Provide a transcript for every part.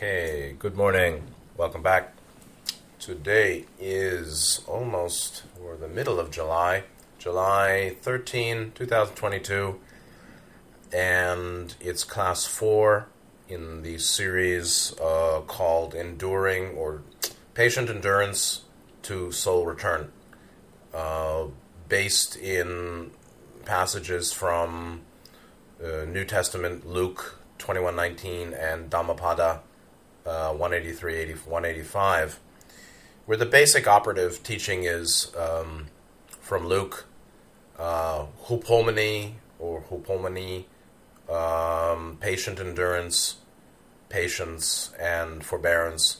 Okay, good morning. Welcome back. Today is almost, or the middle of July, July 13, 2022, and it's class 4 in the series uh, called Enduring or Patient Endurance to Soul Return, uh, based in passages from uh, New Testament, Luke 21:19, and Dhammapada uh, 183, 185, where the basic operative teaching is um, from Luke, uh, hupomone or hupomone, um, patient endurance, patience, and forbearance.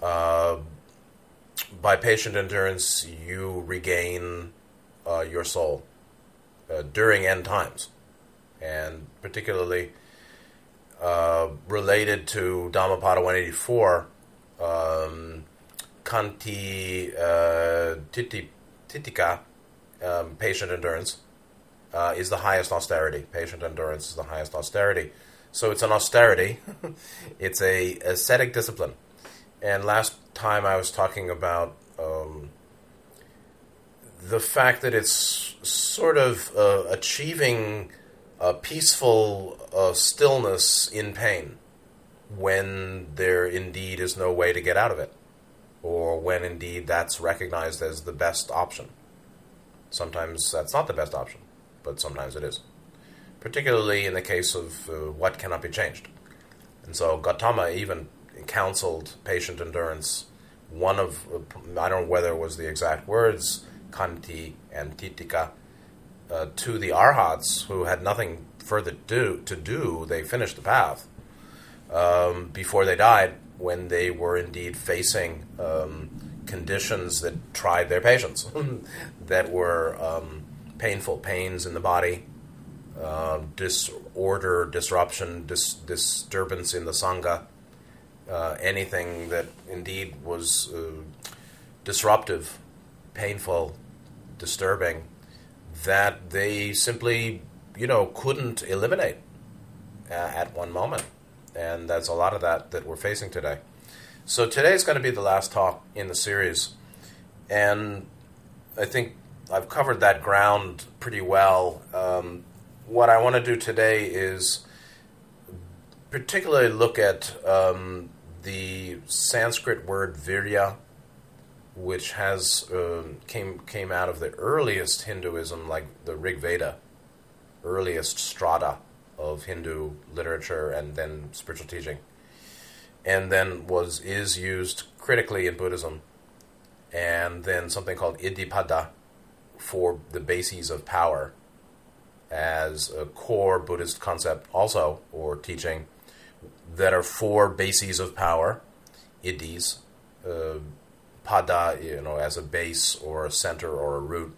Uh, by patient endurance, you regain uh, your soul uh, during end times, and particularly uh, related to Dhammapada 184, um, Khanti uh, titi, Titikkha, um, patient endurance, uh, is the highest austerity. Patient endurance is the highest austerity. So it's an austerity. it's a ascetic discipline. And last time I was talking about um, the fact that it's sort of uh, achieving a peaceful uh, stillness in pain when there indeed is no way to get out of it, or when indeed that's recognized as the best option. Sometimes that's not the best option, but sometimes it is. Particularly in the case of uh, what cannot be changed. And so Gautama even counseled patient endurance. One of, I don't know whether it was the exact words, Khanti and Titikkha, uh, to the arhats who had nothing further do, to do. They finished the path um, before they died, when they were indeed facing um, conditions that tried their patience, that were um, painful pains in the body, uh, disorder, disruption, dis- disturbance in the sangha, uh, anything that indeed was uh, disruptive, painful, disturbing that they simply, you know, couldn't eliminate uh, at one moment. And that's a lot of that that we're facing today. So today is going to be the last talk in the series. And I think I've covered that ground pretty well. Um, what I want to do today is particularly look at um, the Sanskrit word virya which has uh, came came out of the earliest Hinduism, like the Rig Veda, earliest strata of Hindu literature and then spiritual teaching, and then was is used critically in Buddhism, and then something called Iddhipada for the bases of power as a core Buddhist concept also or teaching that are four bases of power, iddhis. Uh, pada, you know, as a base or a center or a root.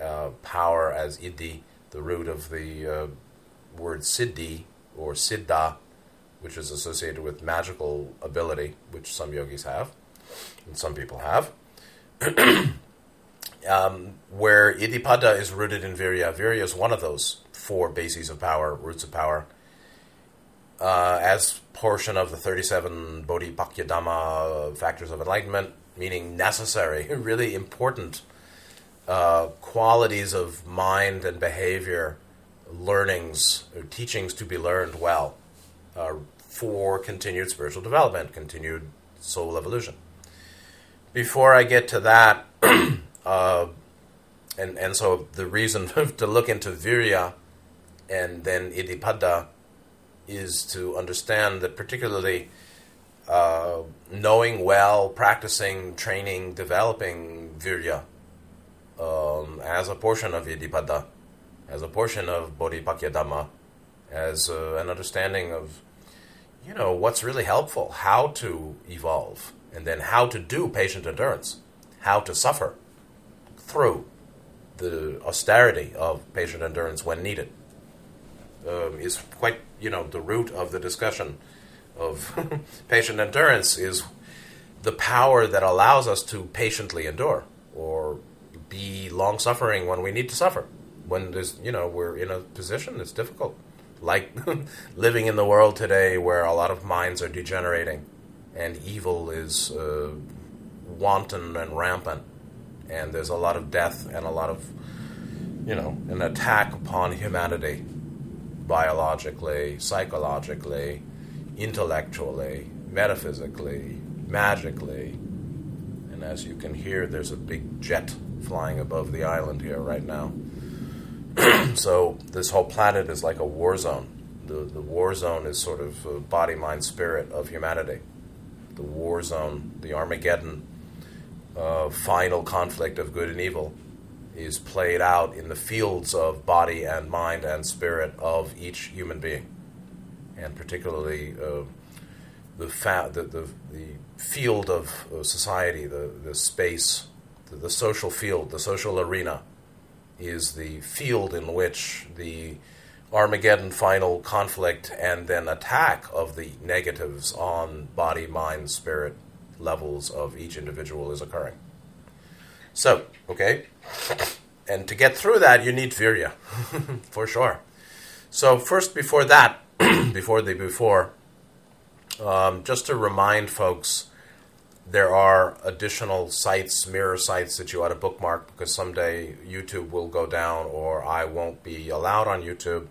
Uh, power as iddhi, the root of the uh, word siddhi or siddha, which is associated with magical ability, which some yogis have and some people have. um, where iddhipada is rooted in virya. Virya is one of those four bases of power, roots of power. Uh, as portion of the 37 Bodhipakkhiya Dhamma factors of enlightenment, meaning necessary, really important uh, qualities of mind and behavior, learnings, or teachings to be learned well uh, for continued spiritual development, continued soul evolution. Before I get to that, uh, and and so the reason to look into virya and then iddhipada is to understand that particularly uh, knowing well, practicing, training, developing virya um, as a portion of iddhipada, as a portion of bodhipakkhiya dhamma, as uh, an understanding of, you know, what's really helpful, how to evolve, and then how to do patient endurance, how to suffer through the austerity of patient endurance when needed, um, is quite, you know, the root of the discussion of patient endurance is the power that allows us to patiently endure or be long suffering when we need to suffer. When there's, you know, we're in a position that's difficult, like living in the world today where a lot of minds are degenerating and evil is uh, wanton and rampant, and there's a lot of death and a lot of, you know, an attack upon humanity biologically, psychologically, intellectually, metaphysically, magically. And as you can hear, there's a big jet flying above the island here right now. so this whole planet is like a war zone. The, the war zone is sort of body, mind, spirit of humanity. The war zone, the Armageddon uh, final conflict of good and evil, is played out in the fields of body and mind and spirit of each human being, and particularly uh, the, fa- the, the, the field of uh, society, the, the space, the, the social field, the social arena, is the field in which the Armageddon final conflict and then attack of the negatives on body, mind, spirit levels of each individual is occurring. So, okay, and to get through that, you need virya, for sure. So, first, before that, before the before, um, just to remind folks, there are additional sites, mirror sites that you ought to bookmark because someday YouTube will go down or I won't be allowed on YouTube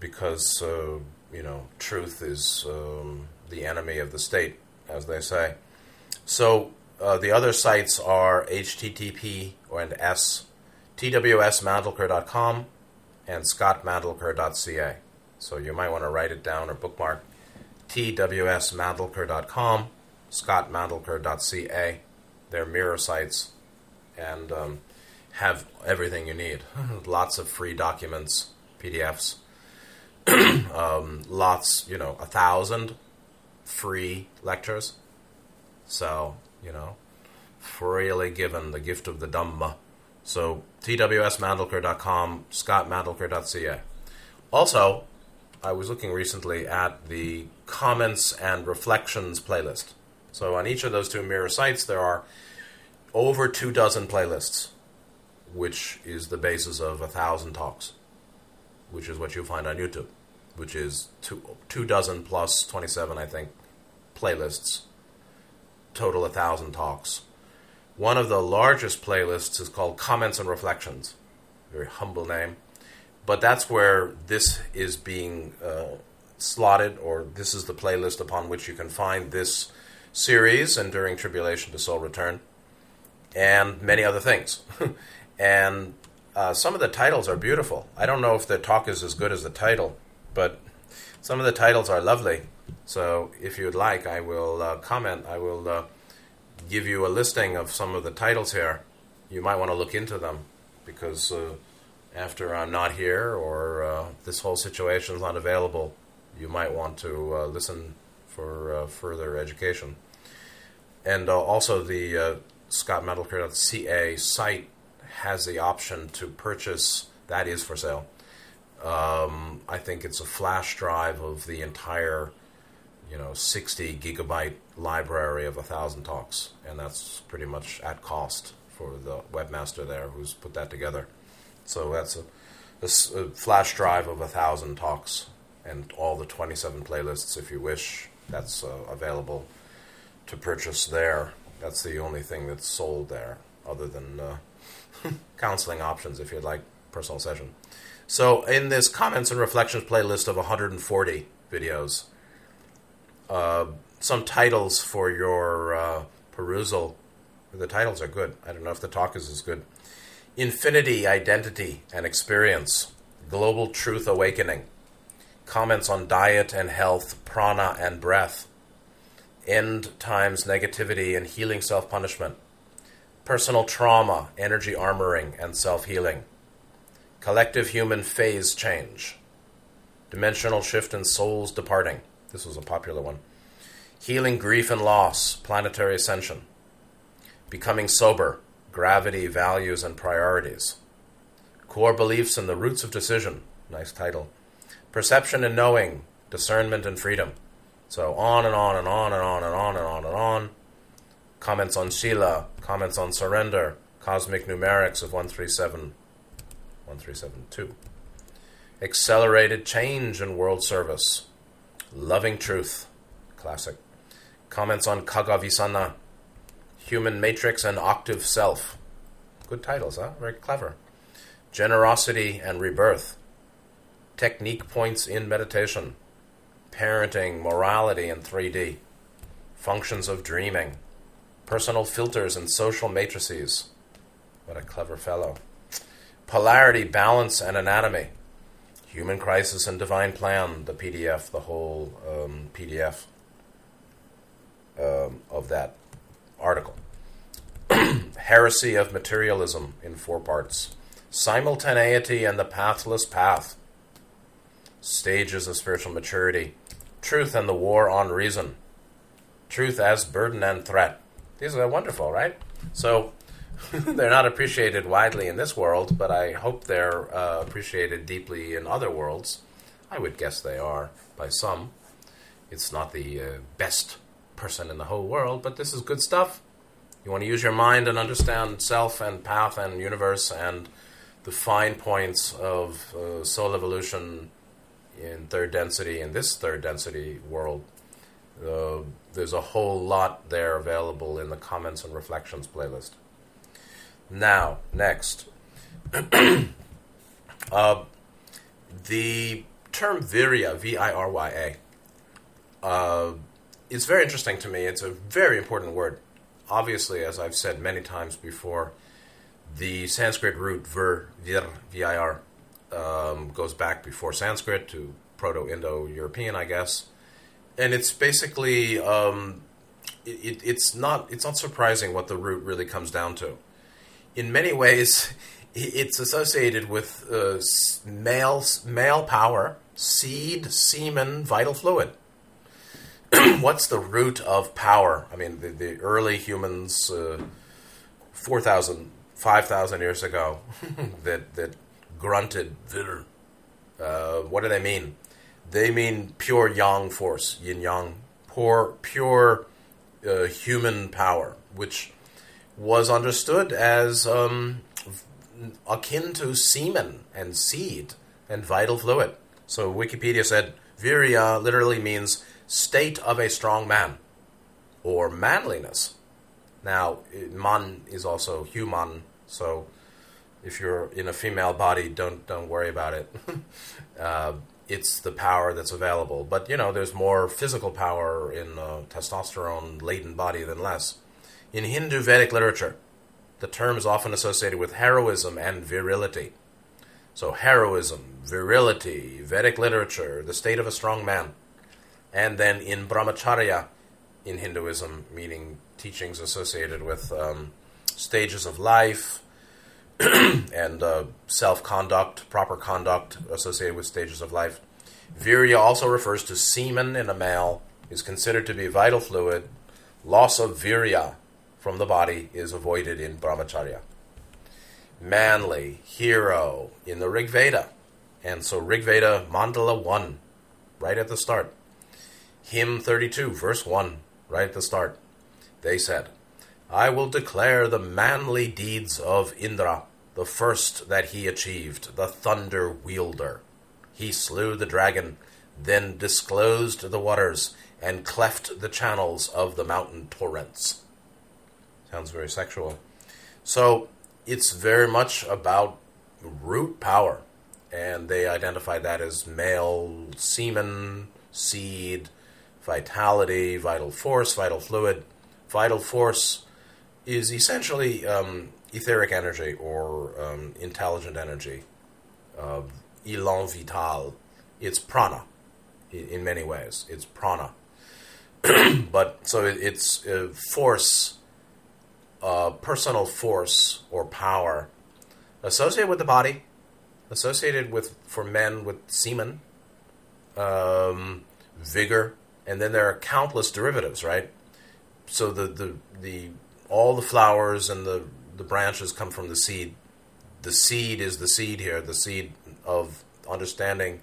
because, uh, you know, truth is um, the enemy of the state, as they say. So uh, the other sites are http and s twsmandelker.com and scottmandelker.ca. So you might want to write it down or bookmark twsmandelker.com, scottmandelker.ca. They're mirror sites and um, have everything you need. lots of free documents, PDFs. um, lots, you know, a thousand free lectures. So, you know, freely given the gift of the Dhamma. So, twsmandelker.com, scottmandelker.ca. Also, I was looking recently at the comments and reflections playlist. So, on each of those two mirror sites, there are over two dozen playlists, which is the basis of a thousand talks, which is what you find on YouTube, which is two, two dozen plus 27, I think, playlists, total a thousand talks. One of the largest playlists is called Comments and Reflections, very humble name, but that's where this is being uh, slotted, or this is the playlist upon which you can find this series, and during Tribulation to Soul Return, and many other things. and uh, some of the titles are beautiful. I don't know if the talk is as good as the title, but some of the titles are lovely. So if you'd like, I will uh, comment. I will uh, give you a listing of some of the titles here. You might want to look into them because uh, after I'm not here or uh, this whole situation is not available, you might want to uh, listen for uh, further education. And uh, also, the uh, scottmandelker.ca site has the option to purchase, that is for sale. Um, I think it's a flash drive of the entire you know 60 gigabyte library of a thousand talks, and that's pretty much at cost for the webmaster there who's put that together. So that's a, a, a flash drive of a thousand talks and all the 27 playlists, if you wish. That's uh, available to purchase there. That's the only thing that's sold there, other than uh, counseling options if you'd like personal session. So, in this comments and reflections playlist of 140 videos, uh, some titles for your uh, perusal. The titles are good. I don't know if the talk is as good. Infinity, Identity, and Experience. Global Truth Awakening. Comments on diet and health, prana and breath. End times negativity and healing self punishment. Personal trauma, energy armoring, and self healing. Collective human phase change. Dimensional shift and souls departing this was a popular one. Healing Grief and Loss, Planetary Ascension. Becoming Sober, Gravity, Values, and Priorities. Core Beliefs and the Roots of Decision. Nice title. Perception and Knowing, Discernment and Freedom. So on and on and on and on and on and on and on. Comments on Shila, comments on surrender, cosmic numerics of 137, 1372. Accelerated change in world service. Loving truth. Classic. Comments on Khaggavisana. Human matrix and octave self. Good titles, huh? Very clever. Generosity and rebirth. Technique points in meditation. Parenting, morality in 3D. Functions of dreaming. Personal filters and social matrices. What a clever fellow. Polarity, balance, and anatomy. Human Crisis and Divine Plan, the PDF, the whole um, PDF um, of that article. Heresy of Materialism in four parts. Simultaneity and the Pathless Path. Stages of Spiritual Maturity. Truth and the War on Reason. Truth as Burden and Threat. These are wonderful, right? So, they're not appreciated widely in this world, but I hope they're uh, appreciated deeply in other worlds. I would guess they are by some. It's not the uh, best person in the whole world, but this is good stuff. You want to use your mind and understand self and path and universe and the fine points of uh, soul evolution in third density in this third density world. Uh, there's a whole lot there available in the comments and reflections playlist. Now, next. uh, the term virya, V I R Y A, is very interesting to me. It's a very important word. Obviously, as I've said many times before, the Sanskrit root vir, vir, vir, um, goes back before Sanskrit to Proto Indo European, I guess. And it's basically, um, it, it's, not, it's not surprising what the root really comes down to in many ways, it's associated with uh, male male power, seed, semen, vital fluid. What's the root of power? I mean, the, the early humans, uh, 4,000, 5,000 years ago, that, that grunted, uh, what do they mean? They mean pure yang force, yin yang, pure, pure uh, human power, which was understood as um, akin to semen and seed and vital fluid. So Wikipedia said virya literally means state of a strong man or manliness. Now, man is also human, so if you're in a female body, don't don't worry about it. uh, it's the power that's available. But you know, there's more physical power in a testosterone laden body than less. In Hindu Vedic literature, the term is often associated with heroism and virility. So, heroism, virility, Vedic literature, the state of a strong man. And then in brahmacharya, in Hinduism, meaning teachings associated with um, stages of life and uh, self conduct, proper conduct associated with stages of life. Virya also refers to semen in a male, is considered to be vital fluid. Loss of virya from the body is avoided in brahmacharya. Manly, hero in the Rig Veda. And so Rig Veda, Mandala 1, right at the start. Hymn 32, verse 1, right at the start. They said, I will declare the manly deeds of Indra, the first that he achieved, the thunder wielder. He slew the dragon, then disclosed the waters, and cleft the channels of the mountain torrents. Sounds very sexual. So it's very much about root power. And they identify that as male semen, seed, vitality, vital force, vital fluid. Vital force is essentially um, etheric energy or um, intelligent energy, uh, élan vital. It's prana in many ways. It's prana. but so it's uh, force uh, personal force or power associated with the body, associated with for men with semen, um, vigor, and then there are countless derivatives, right? So the the the all the flowers and the the branches come from the seed. The seed is the seed here, the seed of understanding.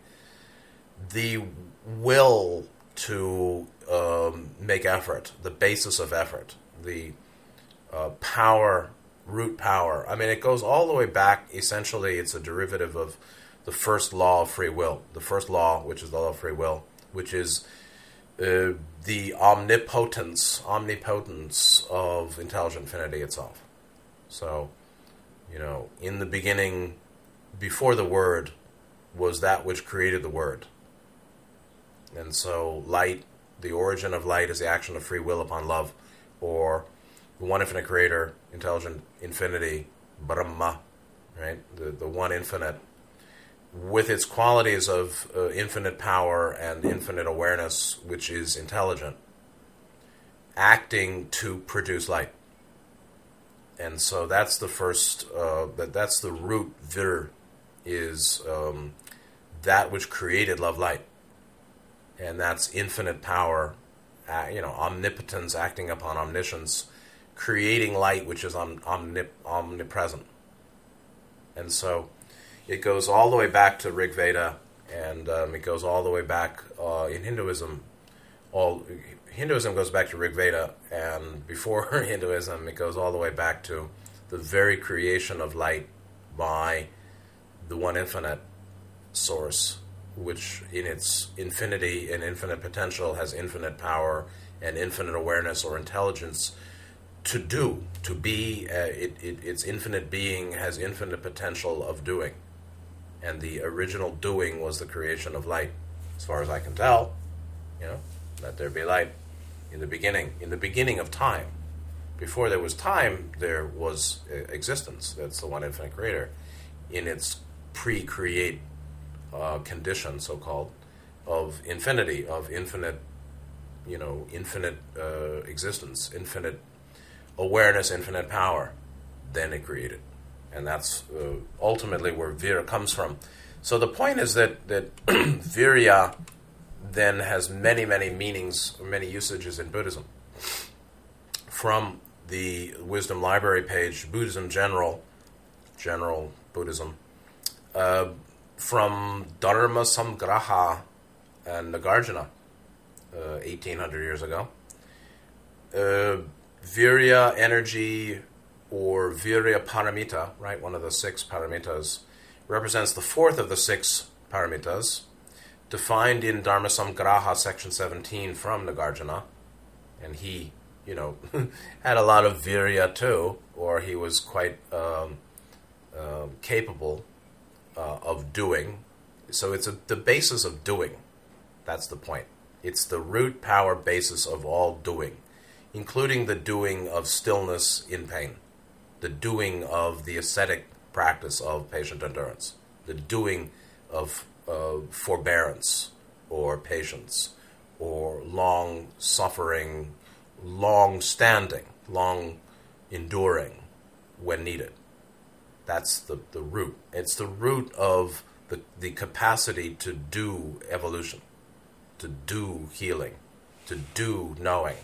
The will to um, make effort, the basis of effort, the uh, power, root power. I mean, it goes all the way back. Essentially, it's a derivative of the first law of free will. The first law, which is the law of free will, which is uh, the omnipotence, omnipotence of intelligent infinity itself. So, you know, in the beginning, before the word, was that which created the word. And so, light, the origin of light is the action of free will upon love, or the one infinite creator, intelligent infinity, Brahma, right? The, the one infinite, with its qualities of uh, infinite power and infinite awareness, which is intelligent, acting to produce light. And so that's the first, uh, that, that's the root, vir, is um, that which created love light. And that's infinite power, uh, you know, omnipotence acting upon omniscience creating light, which is omnip- omnipresent. And so it goes all the way back to Rig Veda, and um, it goes all the way back uh, in Hinduism. All Hinduism goes back to Rig Veda, and before Hinduism, it goes all the way back to the very creation of light by the one infinite source, which in its infinity and infinite potential has infinite power and infinite awareness or intelligence to do, to be, uh, it, it, its infinite being has infinite potential of doing. And the original doing was the creation of light, as far as I can tell. You know, let there be light in the beginning, in the beginning of time. Before there was time, there was uh, existence. That's the one infinite creator. In its pre create uh, condition, so called, of infinity, of infinite, you know, infinite uh, existence, infinite awareness, infinite power, then it created. And that's uh, ultimately where Vir comes from. So the point is that, that Virya then has many, many meanings, many usages in Buddhism. From the Wisdom Library page, Buddhism General, General Buddhism, uh, from Dharma Samgraha and Nagarjuna, uh, 1800 years ago. Uh, virya energy or virya paramita, right, one of the six paramitas, represents the fourth of the six paramitas, defined in Dharma Samgraha, section 17 from Nagarjuna. And he, you know, had a lot of virya too, or he was quite um, uh, capable uh, of doing. So it's a, the basis of doing. That's the point. It's the root power basis of all doing including the doing of stillness in pain, the doing of the ascetic practice of patient endurance, the doing of uh, forbearance or patience or long suffering, long standing, long enduring when needed. That's the, the root. It's the root of the, the capacity to do evolution, to do healing, to do knowing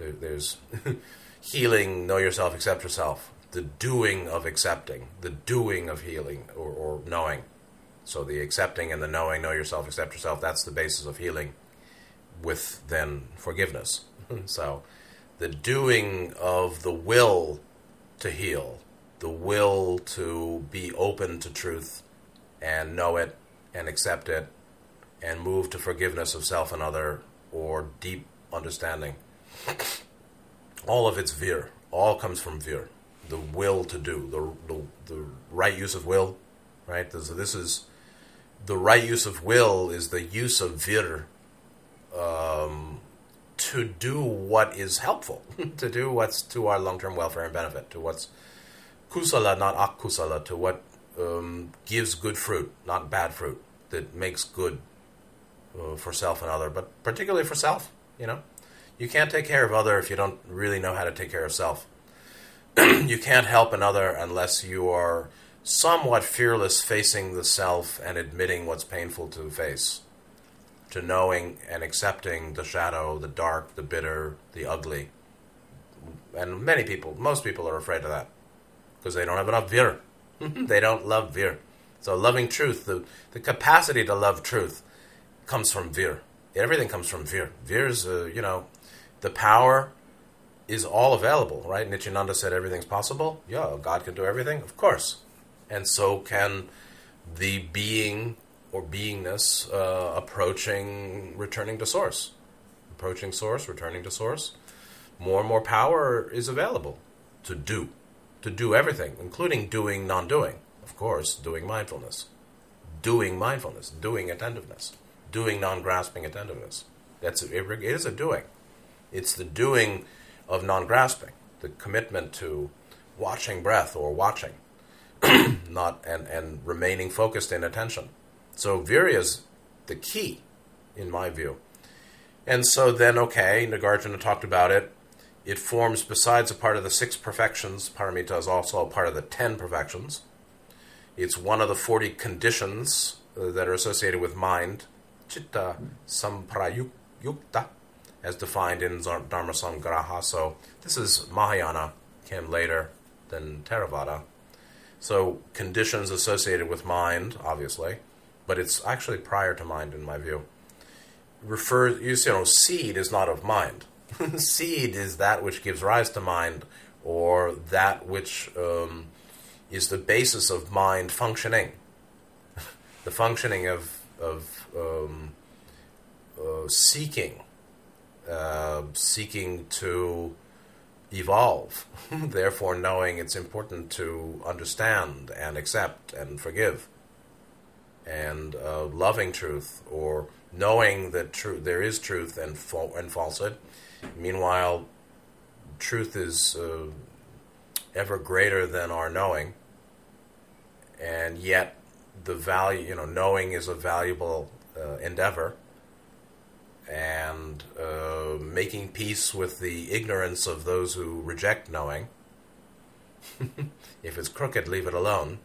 there, there's healing, know yourself, accept yourself. The doing of accepting, the doing of healing or, or knowing. So the accepting and the knowing, know yourself, accept yourself, that's the basis of healing with then forgiveness. so the doing of the will to heal, the will to be open to truth and know it and accept it and move to forgiveness of self and other or deep understanding all of it's vir. All comes from vir. The will to do, the, the, the right use of will, right? This is the right use of will is the use of vir um, to do what is helpful, to do what's to our long term welfare and benefit, to what's kusala, not akusala, to what um, gives good fruit, not bad fruit, that makes good uh, for self and other, but particularly for self, you know. You can't take care of other if you don't really know how to take care of self. you can't help another unless you are somewhat fearless facing the self and admitting what's painful to face, to knowing and accepting the shadow, the dark, the bitter, the ugly. And many people, most people are afraid of that because they don't have enough vir. they don't love vir. So loving truth, the, the capacity to love truth comes from vir. Everything comes from vir. Vir is, uh, you know, the power is all available, right? Nityananda said everything's possible. Yeah, God can do everything, of course. And so can the being or beingness uh, approaching returning to source. Approaching source, returning to source. More and more power is available to do, to do everything, including doing non doing. Of course, doing mindfulness, doing mindfulness, doing attentiveness, doing non grasping attentiveness. That's it is a doing. It's the doing of non grasping, the commitment to watching breath or watching, not and, and remaining focused in attention. So virya is the key, in my view. And so then, okay, Nagarjuna talked about it. It forms, besides a part of the six perfections, paramita is also a part of the ten perfections. It's one of the 40 conditions uh, that are associated with mind, chitta samprayukta, as defined in Dharma Samgraha. So this is Mahayana, came later than Theravada. So conditions associated with mind, obviously, but it's actually prior to mind in my view. Refers, you know, seed is not of mind. seed is that which gives rise to mind, or that which um, is the basis of mind functioning. the functioning of of um, uh, seeking, uh, seeking to evolve. Therefore, knowing it's important to understand and accept and forgive, and uh, loving truth, or knowing that truth there is truth and fa- and falsehood. Meanwhile, truth is uh, ever greater than our knowing, and yet the value, you know, knowing is a valuable uh, endeavor and uh, making peace with the ignorance of those who reject knowing. if it's crooked, leave it alone.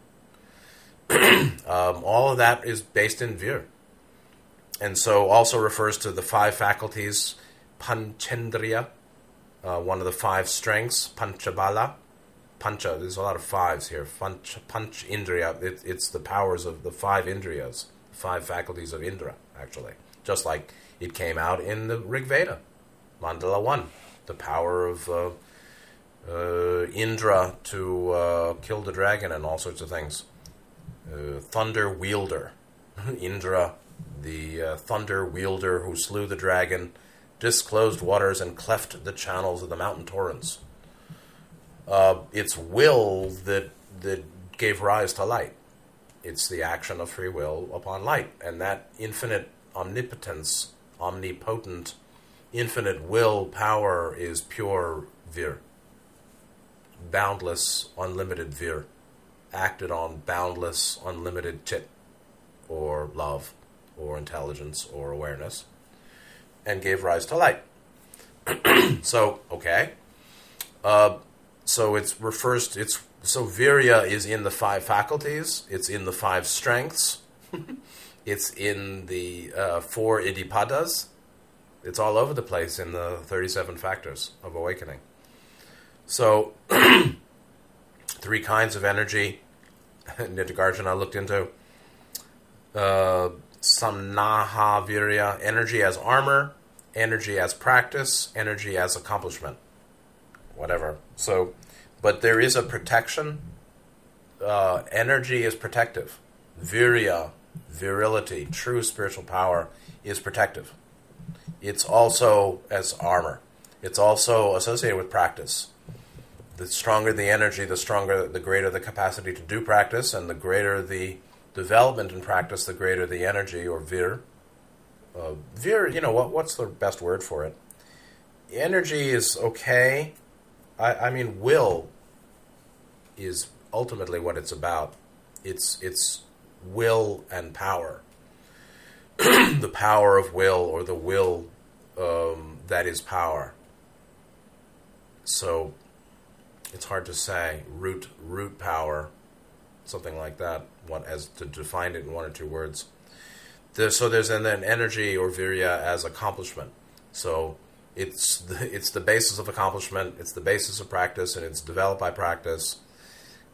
um, all of that is based in vir. And so also refers to the five faculties, panchendriya, uh, one of the five strengths, panchabala. Pancha, there's a lot of fives here. Panch, panch indriya, it, it's the powers of the five indriyas, five faculties of Indra, actually. Just like it came out in the Rig Veda, Mandala 1, the power of uh, uh, Indra to uh, kill the dragon and all sorts of things. Uh, thunder wielder, Indra, the uh, thunder wielder who slew the dragon, disclosed waters and cleft the channels of the mountain torrents. Uh, it's will that that gave rise to light. It's the action of free will upon light, and that infinite omnipotence omnipotent, infinite will power is pure vir. Boundless, unlimited vir. Acted on boundless, unlimited chit, or love, or intelligence, or awareness, and gave rise to light. so, okay. Uh, so it refers to, it's so virya is in the five faculties, it's in the five strengths. It's in the uh, four iddhipadas. It's all over the place in the 37 factors of awakening. So, three kinds of energy Nityagarjuna looked into. Uh, samnaha virya, energy as armor, energy as practice, energy as accomplishment. Whatever. So, but there is a protection. Uh, energy is protective. Virya virility, true spiritual power, is protective. It's also as armor. It's also associated with practice. The stronger the energy, the stronger, the greater the capacity to do practice, and the greater the development in practice, the greater the energy or vir. Uh, vir, you know, what, what's the best word for it? Energy is okay. I, I mean, will is ultimately what it's about. It's it's will and power. the power of will, or the will um, that is power. So it's hard to say root root power, something like that. What as to define it in one or two words. There, so there's an, an energy or virya as accomplishment. So it's the, it's the basis of accomplishment. It's the basis of practice, and it's developed by practice.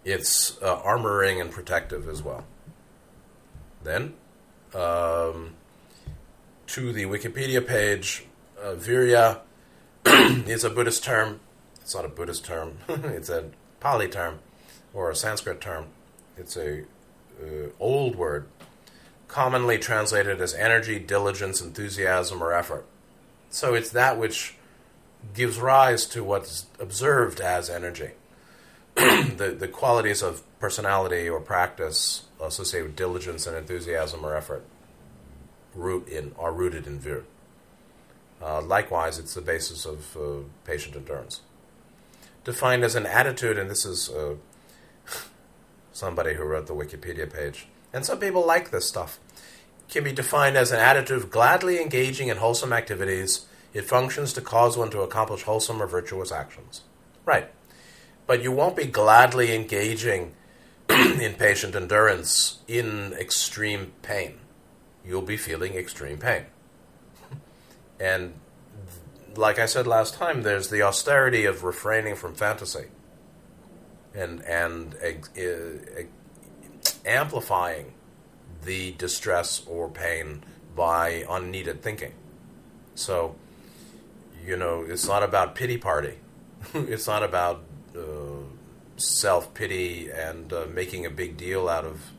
It's uh, armoring and protective as well. Then, um, to the Wikipedia page, uh, Virya is a Buddhist term. It's not a Buddhist term, it's a Pali term or a Sanskrit term. It's a uh, old word, commonly translated as energy, diligence, enthusiasm, or effort. So it's that which gives rise to what's observed as energy. the, the qualities of personality or practice associated with diligence and enthusiasm or effort root in, are rooted in vir. Uh, likewise, it's the basis of uh, patient endurance. Defined as an attitude, and this is uh, somebody who wrote the Wikipedia page, and some people like this stuff, can be defined as an attitude of gladly engaging in wholesome activities. It functions to cause one to accomplish wholesome or virtuous actions. Right. But you won't be gladly engaging in patient endurance in extreme pain. You'll be feeling extreme pain. and like I said last time, there's the austerity of refraining from fantasy and and amplifying the distress or pain by unneeded thinking. So, you know, it's not about pity party. it's not about uh, self pity and uh, making a big deal out of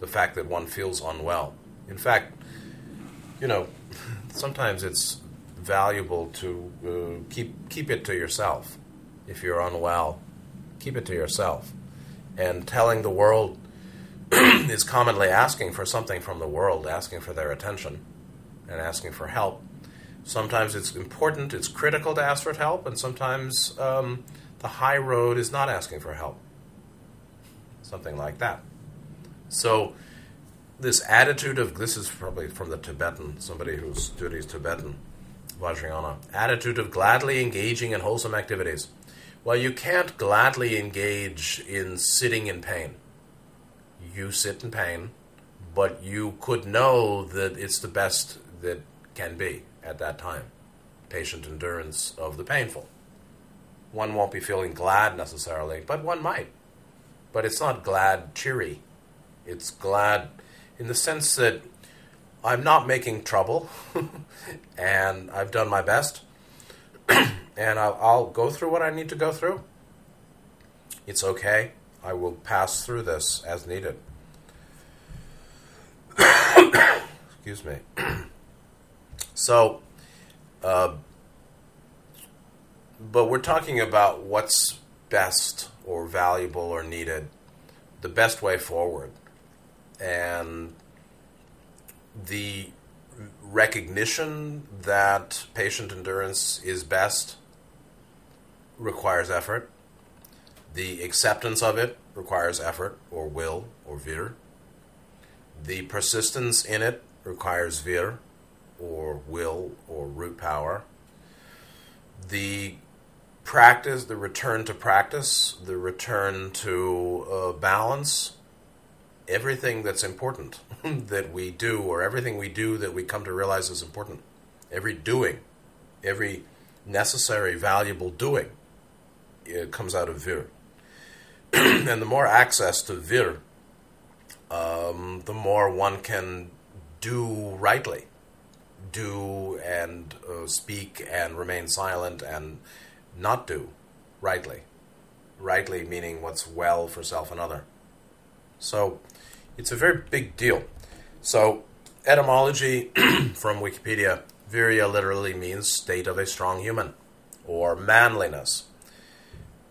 the fact that one feels unwell. In fact, you know, sometimes it's valuable to uh, keep keep it to yourself. If you're unwell, keep it to yourself. And telling the world is commonly asking for something from the world, asking for their attention and asking for help. Sometimes it's important, it's critical to ask for help, and sometimes um, the high road is not asking for help. Something like that. So, this attitude of this is probably from the Tibetan, somebody who studies Tibetan, Vajrayana, attitude of gladly engaging in wholesome activities. Well, you can't gladly engage in sitting in pain. You sit in pain, but you could know that it's the best that can be at that time. Patient endurance of the painful. One won't be feeling glad necessarily, but one might. But it's not glad, cheery. It's glad in the sense that I'm not making trouble and I've done my best and I'll, I'll, go through what I need to go through. It's okay. I will pass through this as needed. Excuse me. so, uh, but we're talking about what's best or valuable or needed, the best way forward. And the recognition that patient endurance is best requires effort. The acceptance of it requires effort or will or vir. The persistence in it requires vir or will or root power. The practice, the return to practice, the return to uh, balance, everything that's important that we do, or everything we do that we come to realize is important, every doing, every necessary, valuable doing, it comes out of vir. and the more access to vir, um, the more one can do rightly, do and uh, speak and remain silent and not do rightly. Rightly meaning what's well for self and other. So it's a very big deal. So, etymology from Wikipedia Virya literally means state of a strong human or manliness.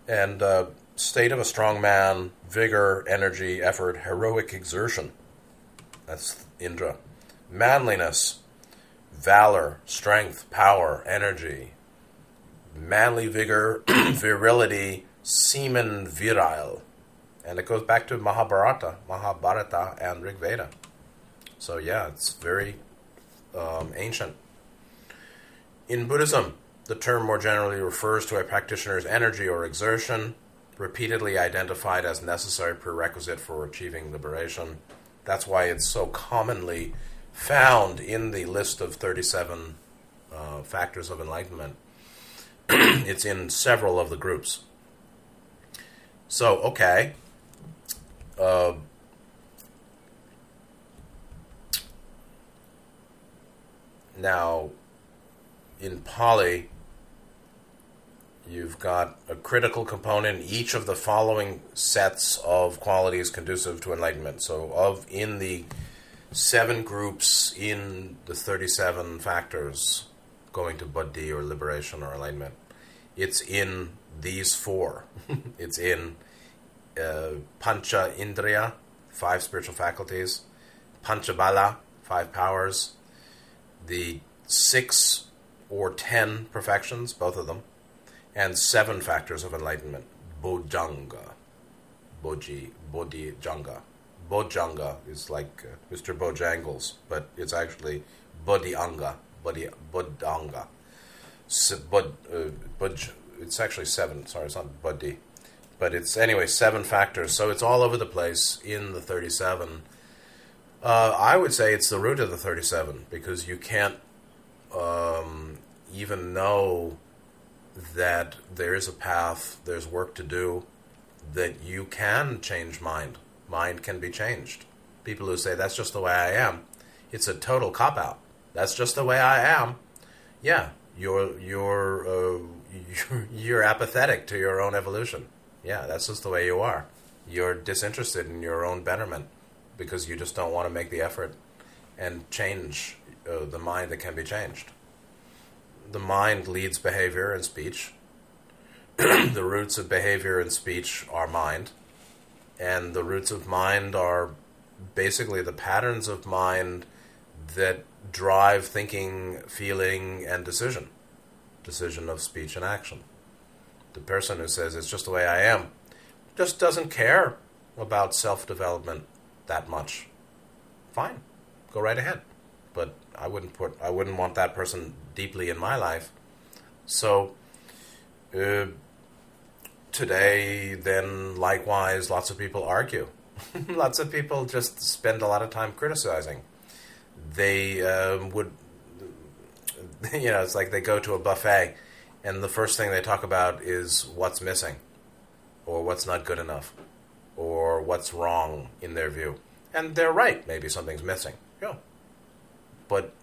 And uh, state of a strong man, vigor, energy, effort, heroic exertion. That's Indra. Manliness, valor, strength, power, energy, manly vigor, virility, semen virile. And it goes back to Mahabharata, Mahabharata and Rig Veda. So yeah, it's very um, ancient. In Buddhism, the term more generally refers to a practitioner's energy or exertion, repeatedly identified as necessary prerequisite for achieving liberation. That's why it's so commonly found in the list of 37 uh, factors of enlightenment. it's in several of the groups. So, okay, uh, now, in Pali, you've got a critical component in each of the following sets of qualities conducive to enlightenment. So, of in the seven groups in the 37 factors going to buddhi or liberation or enlightenment, it's in these four. it's in uh, pancha indriya, five spiritual faculties, pancha bala, five powers, the six or ten perfections, both of them, and seven factors of enlightenment, bojjhanga, boji, bodhijanga. Bojjhanga is like uh, Mr. Bojangles, but it's actually bodhyanga, bod, uh, it's actually seven. Sorry, it's not bodhi, but it's anyway seven factors. So it's all over the place in the thirty-seven. Uh, I would say it's the root of the thirty-seven because you can't um, even know that there is a path, there's work to do, that you can change mind. Mind can be changed. People who say that's just the way I am, it's a total cop out. That's just the way I am. Yeah, you're you're uh, you're, apathetic to your own evolution. Yeah, that's just the way you are. You're disinterested in your own betterment because you just don't want to make the effort and change uh, the mind that can be changed. The mind leads behavior and speech. the roots of behavior and speech are mind, and the roots of mind are basically the patterns of mind that drive thinking, feeling, and decision. Decision of speech and action. The person who says it's just the way I am just doesn't care about self development that much. Fine, go right ahead. But I wouldn't put I wouldn't want that person deeply in my life. So uh, today, then likewise, lots of people argue. lots of people just spend a lot of time criticizing. They um, would, you know, it's like they go to a buffet, and the first thing they talk about is what's missing, or what's not good enough, or what's wrong in their view. And they're right. Maybe something's missing. Yeah. But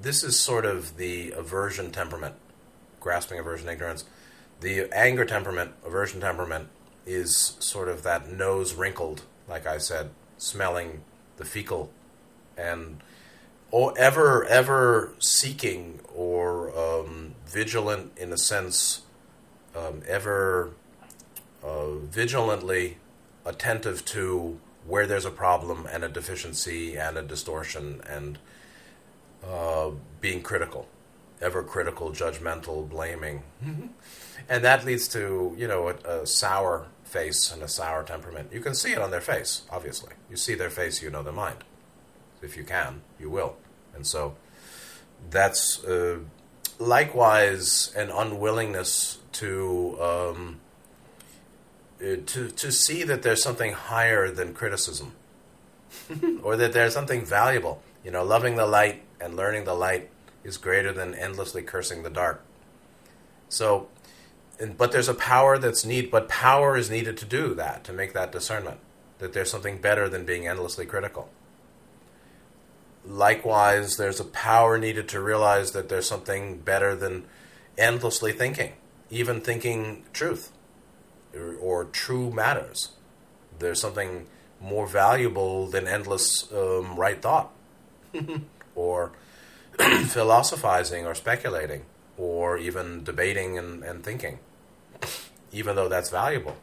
this is sort of the aversion temperament, grasping aversion, ignorance. The anger temperament, aversion temperament, is sort of that nose wrinkled, like I said, smelling the fecal, and or ever ever seeking or um, vigilant in a sense, um, ever uh, vigilantly attentive to where there's a problem and a deficiency and a distortion and uh, being critical, ever critical, judgmental, blaming, and that leads to you know a, a, sour face and a sour temperament. You can see it on their face. Obviously, you see their face, you know their mind. If you can, you will, and so that's uh, likewise an unwillingness to. Um, uh, to to see that there's something higher than criticism, or that there's something valuable. You know, loving the light and learning the light is greater than endlessly cursing the dark. So, and, but there's a power that's need, but power is needed to do that, to make that discernment, that there's something better than being endlessly critical. Likewise, there's a power needed to realize that there's something better than endlessly thinking, even thinking truth or, or true matters. There's something more valuable than endless um, right thought. or philosophizing or speculating or even debating and, and thinking, even though that's valuable.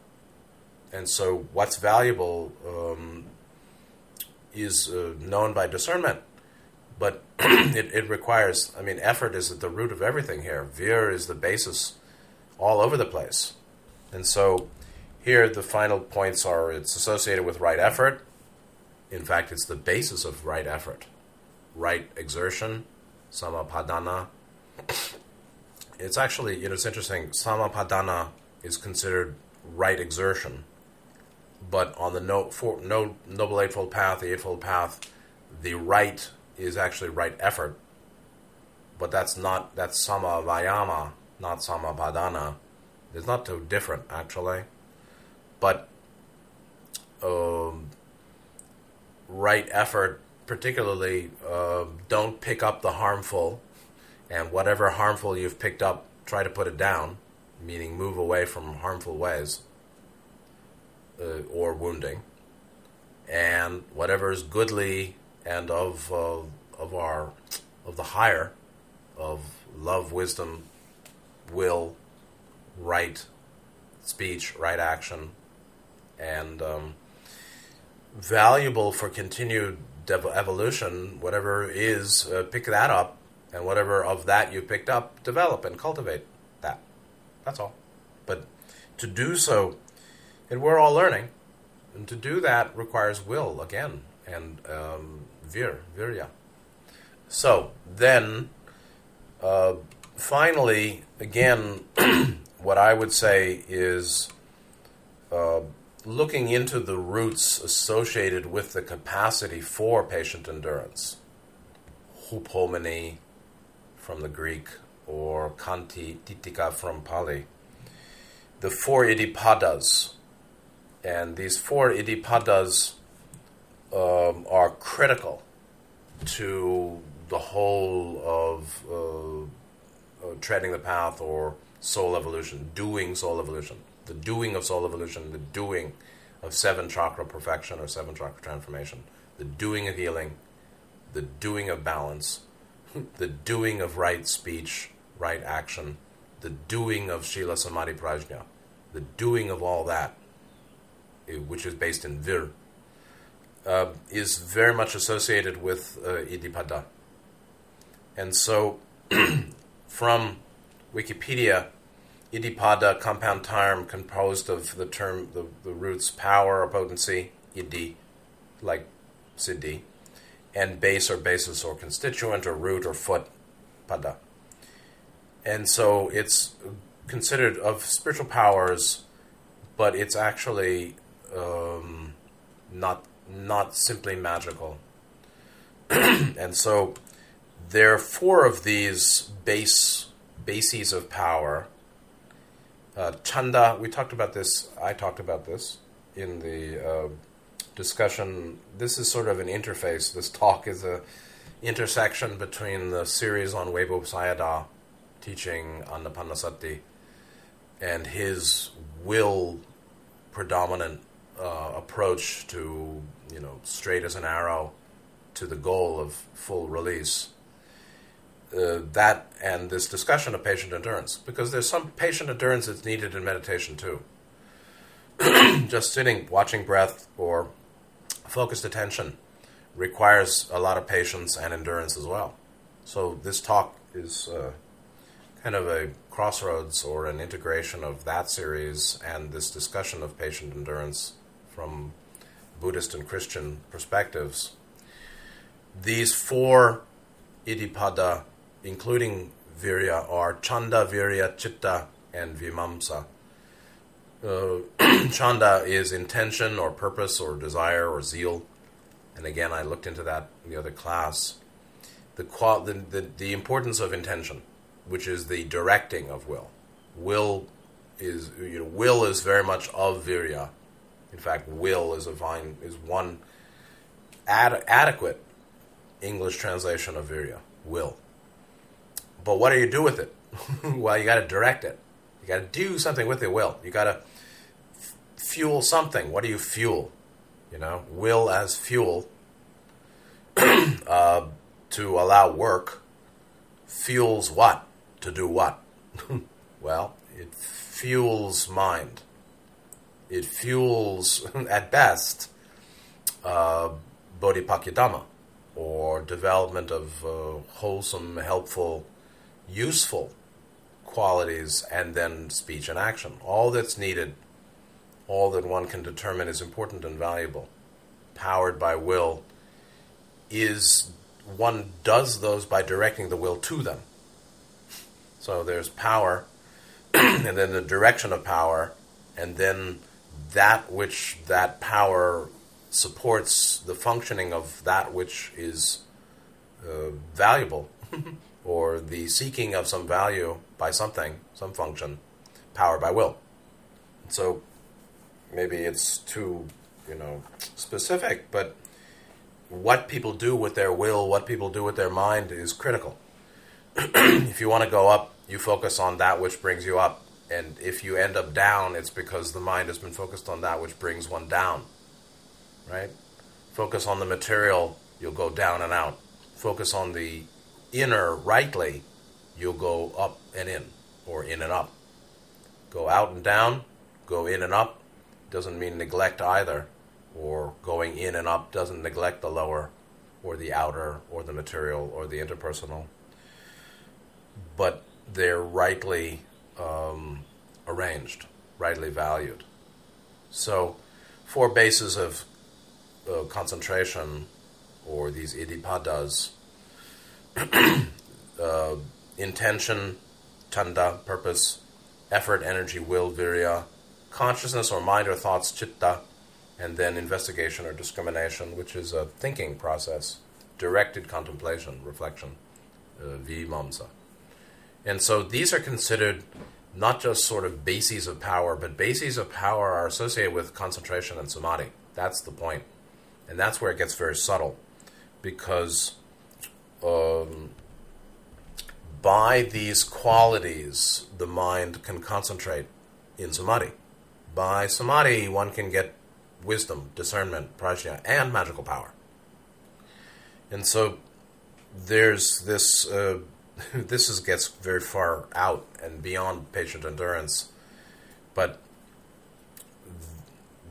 And so, what's valuable um, is uh, known by discernment, but it, it requires, I mean, effort is at the root of everything here. Vir is the basis all over the place. And so, here the final points are it's associated with right effort. In fact, it's the basis of right effort right exertion, sammappadhana. It's actually, you know, it's interesting. Sammappadhana is considered right exertion, but on the no, for, no, Noble Eightfold Path, the Eightfold Path, the right is actually right effort, but that's not, that's samma vayama, not sammappadhana. It's not too different, actually. But um, right effort particularly uh, don't pick up the harmful, and whatever harmful you've picked up, try to put it down. meaning move away from harmful ways uh, or wounding, and whatever is goodly and of uh, of our of the higher, of love, wisdom, will, right speech, right action, and um, valuable for continued dev- evolution. Whatever is, uh, pick that up, and whatever of that you picked up, develop and cultivate that. That's all. But to do so, and we're all learning, and to do that requires will again and um, vir, virya. So then, uh, finally, again, what I would say is uh, looking into the roots associated with the capacity for patient endurance. Hupomene from the Greek, or Khanti Titikkha from Pali. The four iddhipadas. And these four iddhipadas um, are critical to the whole of uh, uh, treading the path or soul evolution, doing soul evolution, the doing of soul evolution, the doing of seven chakra perfection or seven chakra transformation, the doing of healing, the doing of balance, the doing of right speech, right action, the doing of Shila Samadhi Prajna, the doing of all that, eh, which is based in Vir, uh, is very much associated with uh, Iddhipada. And so, from Wikipedia, Iddhipada, compound term composed of the term, the, the roots power or potency, Iddhi, like Siddhi, and base or basis or constituent or root or foot, Pada. And so it's considered of spiritual powers, but it's actually um, not not simply magical. and so there are four of these base bases of power. Uh, chanda, we talked about this. I talked about this in the uh, discussion. This is sort of an interface. This talk is a intersection between the series on Webu Sayadaw teaching Anapanasati and his will predominant uh, approach to you know straight as an arrow to the goal of full release uh, that and this discussion of patient endurance because there's some patient endurance that's needed in meditation too. Just sitting, watching breath, or focused attention requires a lot of patience and endurance as well. So this talk is uh, kind of a crossroads or an integration of that series and this discussion of patient endurance from Buddhist and Christian perspectives. These four iddhipada, including virya, are chanda, virya, chitta, and vimamsa. Uh, chanda is intention or purpose or desire or zeal. And again, I looked into that in the other class. The, qual- the, the, the importance of intention, which is the directing of will. Will is you know will is very much of virya. In fact, will is a vine is one ad- adequate English translation of virya. Will. But what do you do with it? well, you got to direct it. You got to do something with it. Will you got to f- fuel something? What do you fuel? You know, will as fuel uh, to allow work fuels what to do what? well, it fuels mind. It fuels, at best, uh, bodhipakkhiya or development of uh, wholesome, helpful useful qualities and then speech and action. All that's needed, all that one can determine is important and valuable, powered by will, is one does those by directing the will to them. So there's power, and then the direction of power, and then that which that power supports the functioning of that which is uh, valuable or the seeking of some value by something, some function, power by will. So maybe it's too, you know, specific, but what people do with their will, what people do with their mind is critical. if you want to go up, you focus on that which brings you up. And if you end up down, it's because the mind has been focused on that which brings one down. Right? Focus on the material, you'll go down and out. Focus on the inner rightly, you'll go up and in, or in and up. Go out and down, go in and up, doesn't mean neglect either, or going in and up doesn't neglect the lower, or the outer, or the material, or the interpersonal. But they're rightly um, arranged, rightly valued. So, four bases of uh, concentration, or these iddhipadas, uh, intention, chanda, purpose, effort, energy, will, virya, consciousness or mind or thoughts, chitta, and then investigation or discrimination, which is a thinking process, directed contemplation, reflection, uh, vimamsa. And so these are considered not just sort of bases of power, but bases of power are associated with concentration and samadhi. That's the point. And that's where it gets very subtle. Because um, by these qualities, the mind can concentrate in samadhi. By samadhi, one can get wisdom, discernment, prajna, and magical power. And so there's this. Uh, this is, gets very far out and beyond patient endurance. But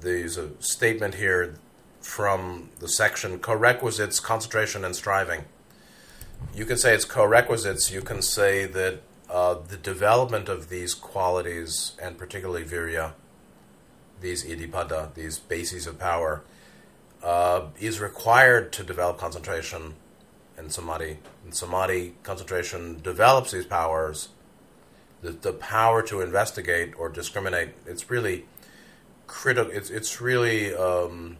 there's a statement here from the section co-requisites, concentration, and striving. You can say it's co-requisites. You can say that uh, the development of these qualities, and particularly virya, these iddhipada, these bases of power, uh, is required to develop concentration and samadhi. And samadhi concentration develops these powers. The, the power to investigate or discriminate. It's really critical. It's it's really, um,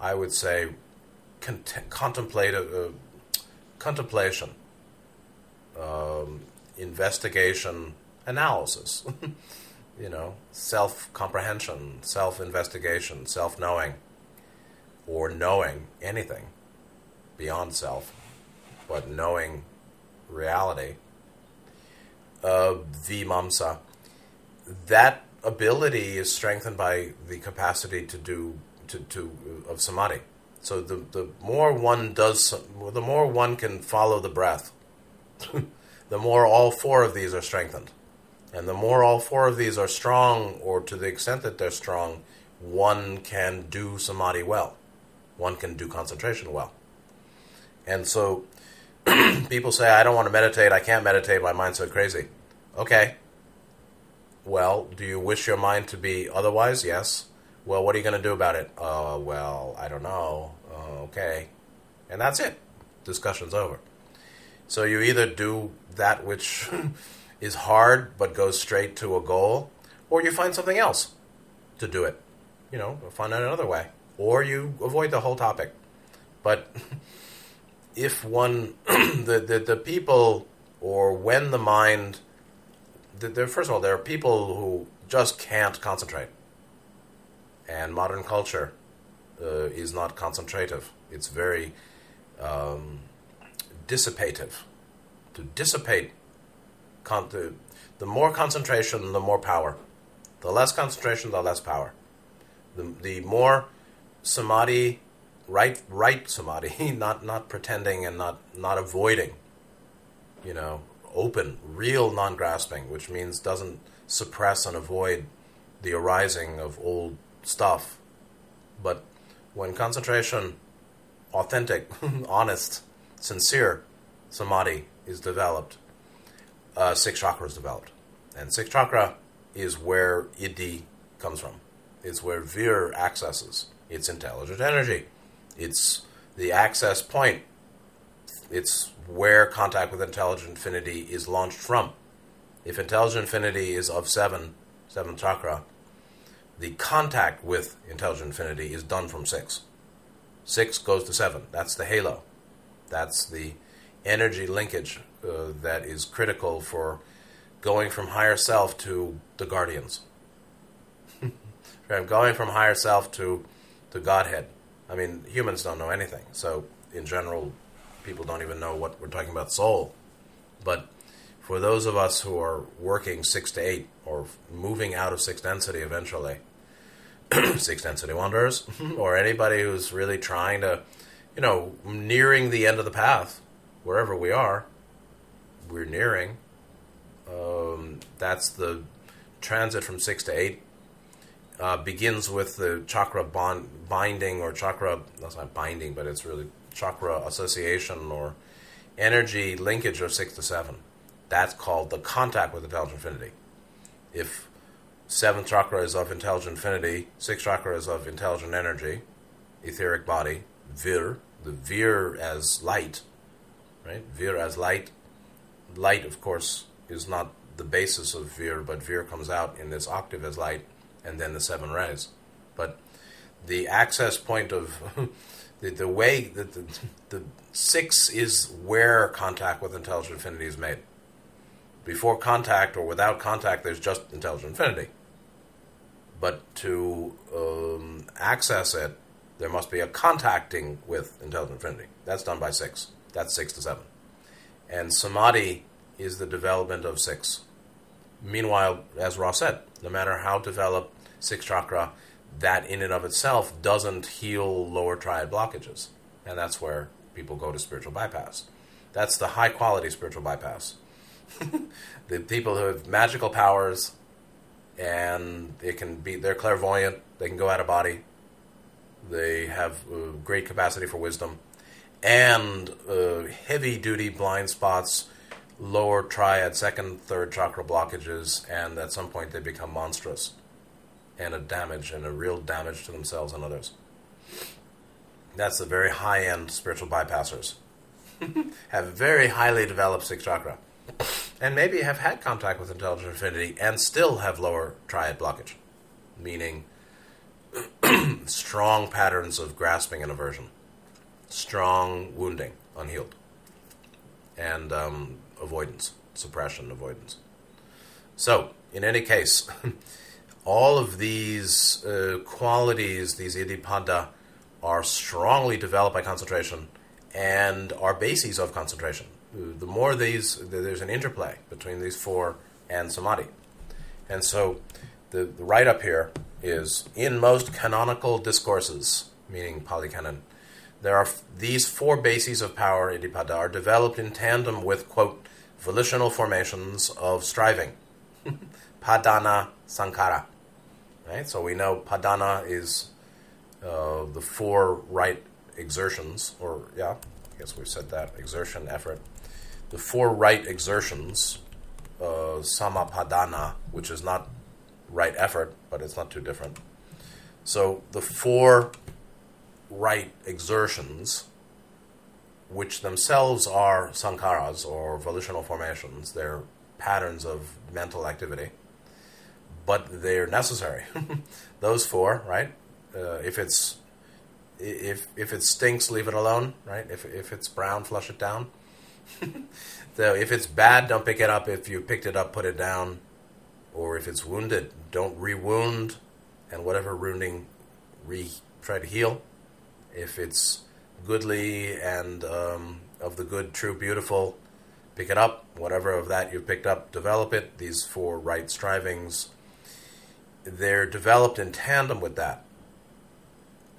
I would say, cont- contemplative uh, contemplation, um, investigation, analysis. you know, self comprehension, self investigation, self knowing, or knowing anything beyond self but knowing reality, uh, vimamsa, that ability is strengthened by the capacity to do to, to of samadhi. So the the more one does, the more one can follow the breath, the more all four of these are strengthened, and the more all four of these are strong, or to the extent that they're strong, one can do samadhi well, one can do concentration well, and so people say, I don't want to meditate, I can't meditate, my mind's so crazy. Okay. Well, do you wish your mind to be otherwise? Yes. Well, what are you going to do about it? Uh, well, I don't know. Uh, okay. And that's it. Discussion's over. So you either do that which is hard but goes straight to a goal, or you find something else to do it. You know, find out another way. Or you avoid the whole topic. But if one the, the the people or when the mind the, the, first of all there are people who just can't concentrate. And modern culture uh, is not concentrative. It's very um, dissipative. To dissipate con- the, the more concentration the more power. The less concentration the less power. The, the more samadhi right right samadhi, not not pretending and not not avoiding. You know, open, real non-grasping, which means doesn't suppress and avoid the arising of old stuff. But when concentration, authentic, honest, sincere samadhi is developed, uh, six chakras developed, and six chakra is where iddhi comes from. It's where vir accesses. It's intelligent energy. It's the access point. It's where contact with intelligent infinity is launched from. If intelligent infinity is of seven, seventh chakra, the contact with intelligent infinity is done from six. Six goes to seven. That's the halo. That's the energy linkage uh, that is critical for going from higher self to the guardians. from going from higher self to the Godhead. I mean, humans don't know anything. So, in general, people don't even know what we're talking about soul. But for those of us who are working six to eight or moving out of six density eventually, six density wanderers, or anybody who's really trying to, you know, nearing the end of the path, wherever we are, we're nearing. Um, that's the transit from six to eight. Uh, begins with the chakra bond binding or chakra that's not binding, but it's really chakra association or energy linkage of six to seven. That's called the contact with intelligent infinity. If seventh chakra is of intelligent infinity, sixth chakra is of intelligent energy, etheric body, vir, the vir as light, right? Vir as light. Light, of course, is not the basis of vir, but vir comes out in this octave as light, and then the seven rays. But the access point of the, the way that the, the six is where contact with intelligent infinity is made. Before contact or without contact, there's just intelligent infinity. But to um, access it, there must be a contacting with intelligent infinity. That's done by six. That's six to seven. And samadhi is the development of six. Meanwhile, as Ross said, no matter how developed six chakra, that in and of itself doesn't heal lower triad blockages. And that's where people go to spiritual bypass. That's the high quality spiritual bypass. the people who have magical powers and they can be they're clairvoyant, they can go out of body, they have great capacity for wisdom, and uh, heavy duty blind spots, lower triad, second, third chakra blockages, and at some point they become monstrous and a damage and a real damage to themselves and others. That's the very high end spiritual bypassers. have very highly developed sixth chakra. And maybe have had contact with intelligent infinity and still have lower triad blockage, meaning strong patterns of grasping and aversion, strong wounding, unhealed, and um, avoidance, suppression, avoidance. So, in any case, all of these uh, qualities, these iddhipada, are strongly developed by concentration and are bases of concentration. The more these, there's an interplay between these four and samadhi. And so the, the write up here is in most canonical discourses, meaning Pali Canon, there are these four bases of power, iddhipada, are developed in tandem with, quote, volitional formations of striving. Padhana sankhara. Right? So we know Padhana is uh, the four right exertions, or yeah, I guess we've said that exertion, effort. The four right exertions, uh, Sammappadhana, which is not right effort, but it's not too different. So the four right exertions, which themselves are sankharas or volitional formations, they're patterns of mental activity, but they're necessary. Those four, right? Uh, if it's if if it stinks, leave it alone, right? If if it's brown, flush it down. so if it's bad, don't pick it up. If you picked it up, put it down. Or if it's wounded, don't re-wound, and whatever wounding, re try to heal. If it's goodly and um, of the good, true, beautiful, pick it up. Whatever of that you've picked up, develop it. These four right strivings, they're developed in tandem with that.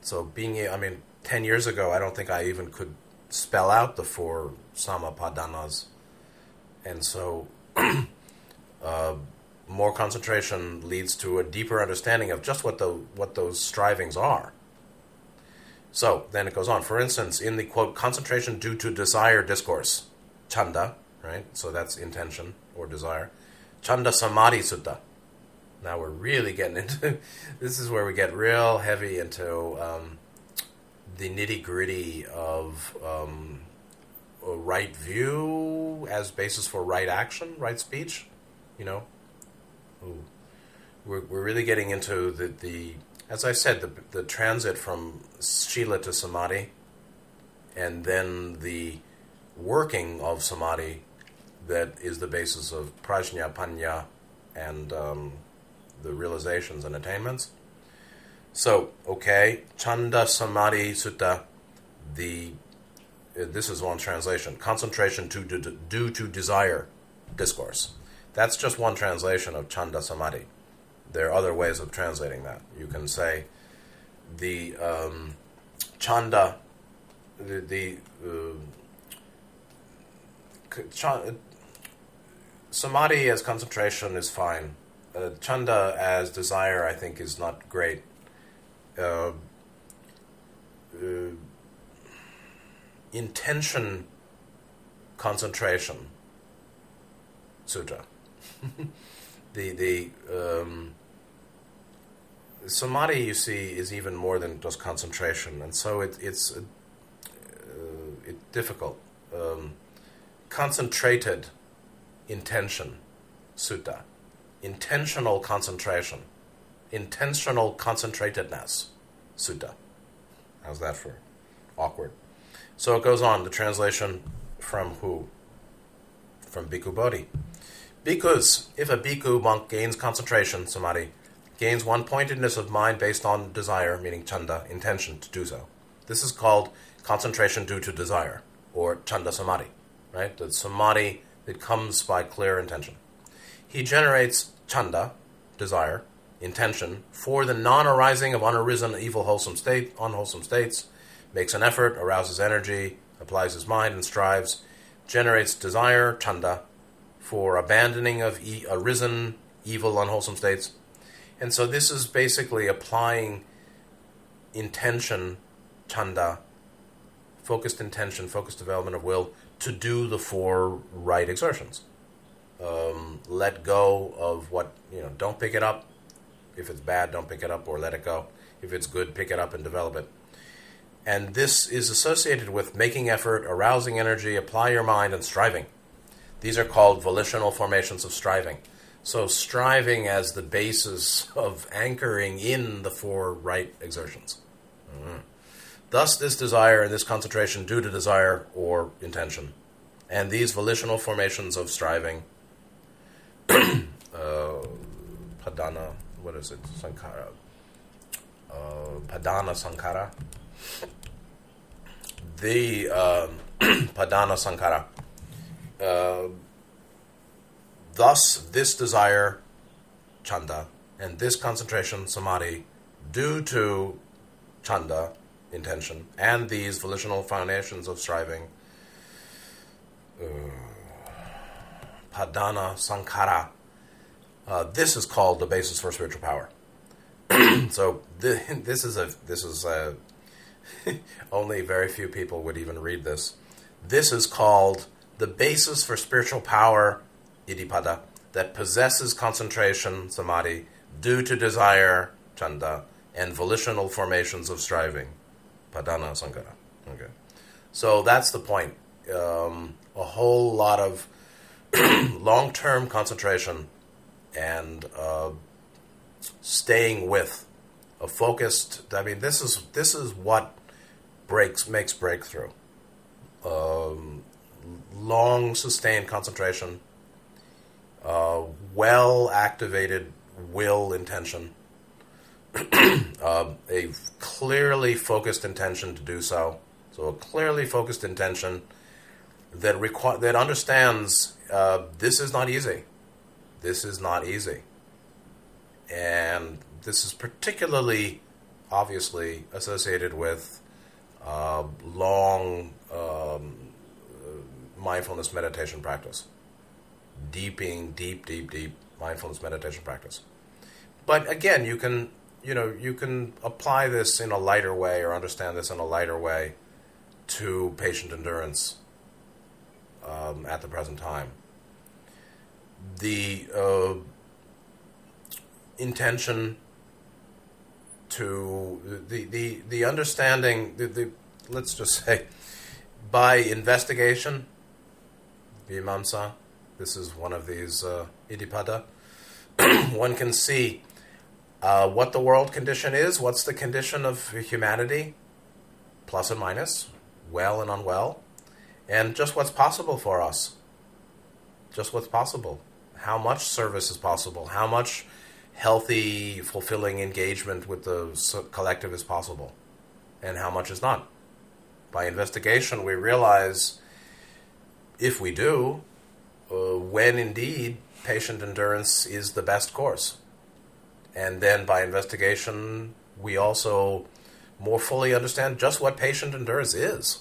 So being, I mean, ten years ago, I don't think I even could spell out the four sammappadhanas, and so uh, more concentration leads to a deeper understanding of just what the what those strivings are. So then it goes on. For instance, in the quote concentration due to desire discourse, chanda, right? So that's intention or desire. Chanda Samadhi Sutta. Now we're really getting into this is where we get real heavy into um, the nitty gritty of um, right view as basis for right action, right speech. You know, Ooh. we're we're really getting into the the as I said the the transit from shila to samadhi, and then the working of samadhi that is the basis of prajna, panya, and um, the realizations and attainments. So, okay, Chanda Samadhi Sutta, the uh, this is one translation. Concentration to, due to desire. discourse. That's just one translation of Chanda Samadhi. There are other ways of translating that. You can say the um, Chanda, the, the uh, Samadhi as concentration is fine. Uh, chanda as desire, I think, is not great. Uh, uh, intention concentration sutra. the the um, samadhi you see is even more than just concentration, and so it, it's uh, it's difficult. Um, concentrated intention sutta, intentional concentration, intentional concentratedness sutta. How's that for awkward? So it goes on. The translation from who? From Bhikkhu Bodhi. Because if a bhikkhu monk gains concentration, samadhi, gains one pointedness of mind based on desire, meaning chanda, intention to do so. This is called concentration due to desire, or chanda samadhi, right? The samadhi that comes by clear intention. He generates chanda, desire, intention, for the non arising of unarisen evil wholesome state, unwholesome states, makes an effort, arouses energy, applies his mind and strives, generates desire, chanda, for abandoning of e- arisen evil unwholesome states. And so this is basically applying intention, chanda, focused intention, focused development of will to do the four right exertions. Um, let go of what, you know, don't pick it up. If it's bad, don't pick it up or let it go. If it's good, pick it up and develop it. And this is associated with making effort, arousing energy, apply your mind, and striving. These are called volitional formations of striving. So, striving as the basis of anchoring in the four right exertions. Mm-hmm. Thus, this desire and this concentration due to desire or intention. And these volitional formations of striving, uh, padhana, what is it? Sankhara. Uh, padhana Sankhara. The uh, Padhana Sankhara. Thus, this desire, chanda, and this concentration, samadhi, due to chanda, intention, and these volitional foundations of striving, uh, padhana sankhara, uh, this is called the basis for spiritual power. so th- this is a this is a only very few people would even read this. This is called the basis for spiritual power, that possesses concentration, samadhi, due to desire, chanda, and volitional formations of striving, padhana sankhara. Okay. So that's the point. Um, a whole lot of long term concentration and uh, staying with a focused. I mean, this is this is what breaks makes breakthrough. Um, long sustained concentration, uh, well activated will intention, uh, a clearly focused intention to do so. So a clearly focused intention that requ- that understands uh, this is not easy. This is not easy, and this is particularly obviously associated with uh, long um, mindfulness meditation practice. Deeping, deep, deep, deep mindfulness meditation practice. But again, you can you know you can apply this in a lighter way or understand this in a lighter way to patient endurance um, at the present time. The uh, intention to the the the understanding the, the let's just say by investigation vimamsa this is one of these uh, iddhipada one can see uh, what the world condition is what's the condition of humanity plus and minus well and unwell and just what's possible for us. Just what's possible. How much service is possible? How much healthy, fulfilling engagement with the collective is possible, and how much is not. By investigation, we realize if we do, uh, when indeed patient endurance is the best course. And then by investigation, we also more fully understand just what patient endurance is,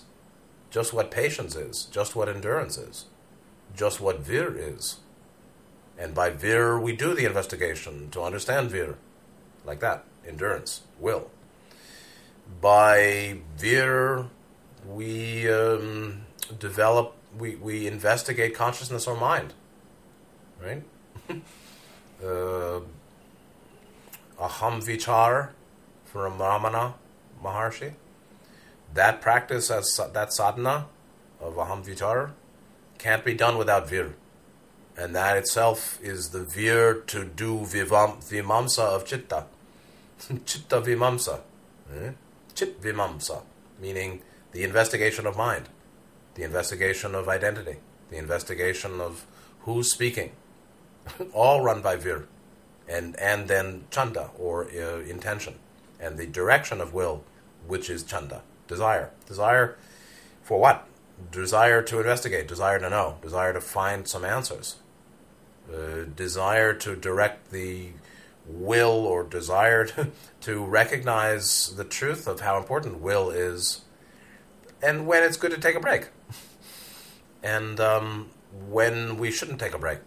just what patience is, just what endurance is, just what vir is. And by vir, we do the investigation to understand vir, like that endurance, will. By vir, we um, develop, we, we investigate consciousness or mind, right? uh, aham vichar from Ramana Maharshi. That practice, as that sadhana of aham vichar, can't be done without vir. And that itself is the vir to do vivam, vimamsa of chitta. chitta vimamsa. Eh? Chit vimamsa, meaning the investigation of mind, the investigation of identity, the investigation of who's speaking, all run by vir, and and then chanda or uh, intention, and the direction of will, which is chanda, desire, desire for what? Desire to investigate, desire to know, desire to find some answers, uh, desire to direct the will or desire to, to recognize the truth of how important will is and when it's good to take a break. And um, when we shouldn't take a break.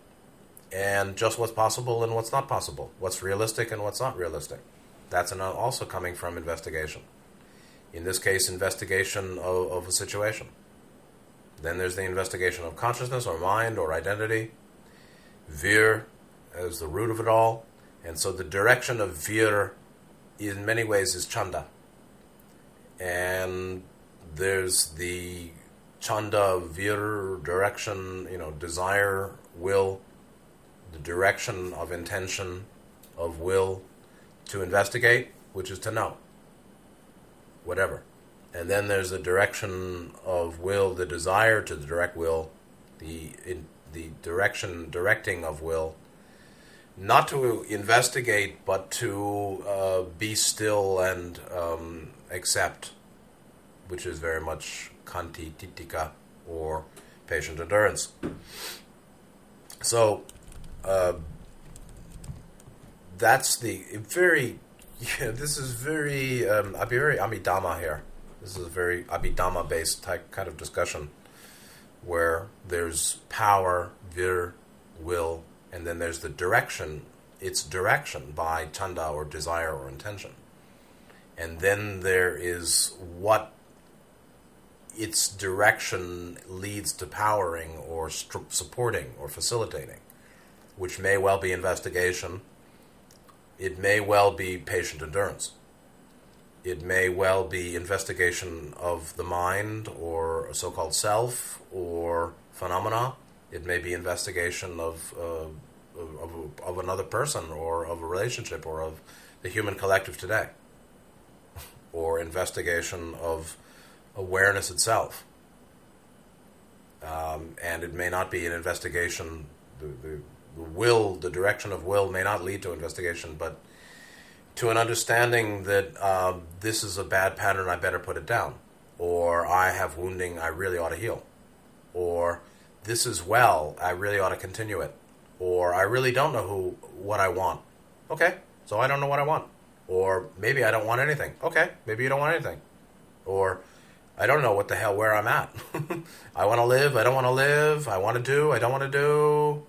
And just what's possible and what's not possible. What's realistic and what's not realistic. That's an, also coming from investigation. In this case investigation of, of a situation. Then there's the investigation of consciousness or mind or identity. Vir as the root of it all. And so the direction of vir in many ways is chanda. And there's the chanda vir direction, you know, desire, will, the direction of intention, of will to investigate, which is to know. Whatever. And then there's the direction of will, the desire to the direct will, the in, the direction directing of will not to investigate, but to uh, be still and um, accept, which is very much khanti titikkha or patient endurance. So uh, that's the very. Yeah, this is very um, very Abhidhamma here. This is a very Abhidhamma based type kind of discussion where there's power, vir, will, and then there's the direction, its direction by chanda or desire or intention. And then there is what its direction leads to powering or st- supporting or facilitating, which may well be investigation. It may well be patient endurance. It may well be investigation of the mind or so called self or phenomena it may be investigation of, uh, of, of another person or of a relationship or of the human collective today, or investigation of awareness itself. Um, and it may not be an investigation. The, the, will, the direction of will, may not lead to investigation, but to an understanding that uh, this is a bad pattern, I better put it down, or I have wounding, I really ought to heal, or this is well, I really ought to continue it. Or I really don't know who what I want. Okay, so I don't know what I want. Or maybe I don't want anything. Okay, maybe you don't want anything. Or I don't know what the hell where I'm at. I want to live, I don't want to live, I want to do, I don't want to do.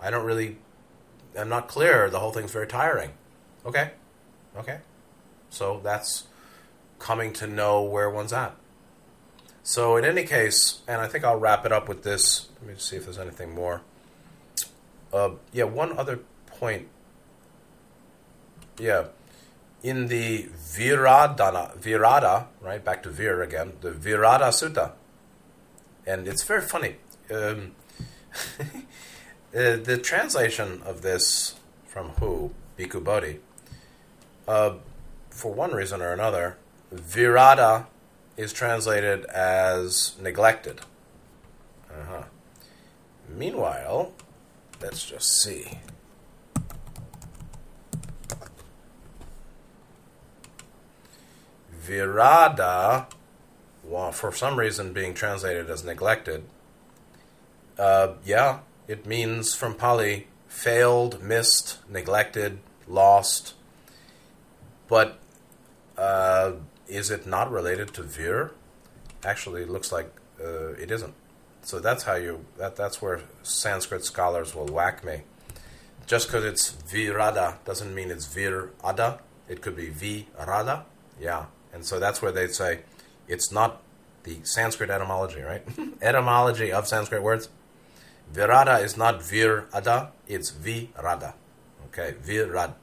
I don't really I'm not clear. The whole thing's very tiring. Okay. Okay. So that's coming to know where one's at. So, in any case, and I think I'll wrap it up with this. Let me see if there's anything more. Uh, yeah, one other point. Yeah, in the Viradana, Virada, right? Back to Vir again, the Virada Sutta, and it's very funny. Um, uh, the translation of this from who Bhikkhu Bodhi, uh, for one reason or another, Virada is translated as neglected. Uh-huh. Meanwhile, let's just see. Virada, for some reason being translated as neglected. Uh, yeah, It means from Pali failed, missed, neglected, lost. But uh, is it not related to vir? Actually, it looks like uh, it isn't. So that's how you that that's where Sanskrit scholars will whack me. Just because it's virada doesn't mean it's virada. It could be virada. Yeah, and so that's where they say it's not the Sanskrit etymology, right? etymology of Sanskrit words. Virada is not virada, it's virada. Okay, virad.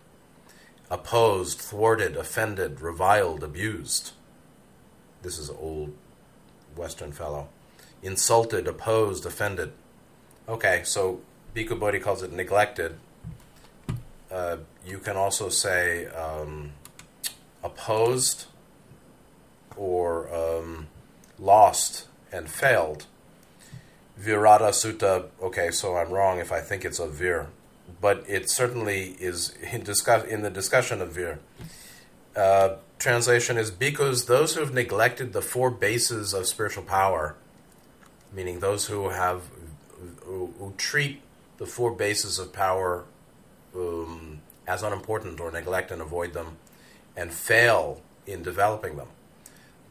Opposed, thwarted, offended, reviled, abused. This is old Western fellow insulted, opposed, offended. Okay, so Bhikkhu Bodhi calls it neglected. Uh, you can also say um, opposed or um, lost and failed. Virata Sutta, okay, so I'm wrong if I think it's a vir, but it certainly is in, discuss, in the discussion of vir. Uh, translation is because those who have neglected the four bases of spiritual power meaning those who have who, who treat the four bases of power um, as unimportant or neglect and avoid them, and fail in developing them.